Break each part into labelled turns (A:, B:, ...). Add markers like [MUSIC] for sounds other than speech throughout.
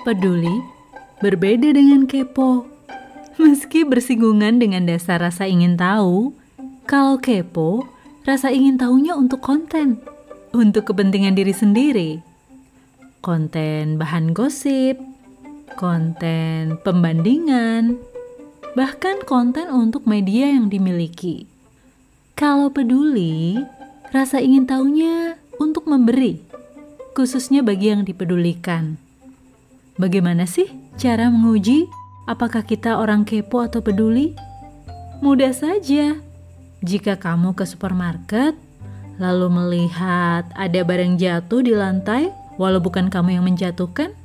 A: Peduli berbeda dengan kepo. Meski bersinggungan dengan dasar rasa ingin tahu, kalau kepo, rasa ingin tahunya untuk konten, untuk kepentingan diri sendiri. Konten bahan gosip, konten pembandingan, bahkan konten untuk media yang dimiliki. Kalau peduli, rasa ingin tahunya untuk memberi, khususnya bagi yang dipedulikan. Bagaimana sih cara menguji apakah kita orang kepo atau peduli? Mudah saja. Jika kamu ke supermarket, lalu melihat ada barang jatuh di lantai, walau bukan kamu yang menjatuhkan,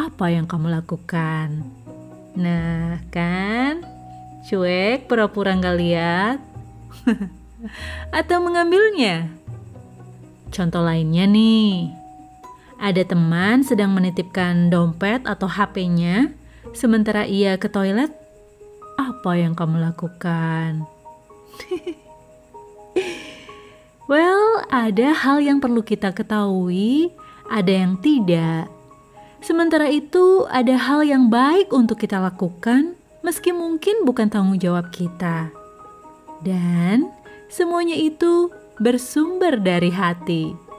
A: apa yang kamu lakukan? Nah, kan? Cuek, pura-pura nggak lihat. [LAUGHS] Atau mengambilnya? Contoh lainnya nih. Ada teman sedang menitipkan dompet atau HP-nya, sementara ia ke toilet. Apa yang kamu lakukan? [LAUGHS] well, ada hal yang perlu kita ketahui, ada yang tidak. Sementara itu, ada hal yang baik untuk kita lakukan, meski mungkin bukan tanggung jawab kita. Dan semuanya itu bersumber dari hati.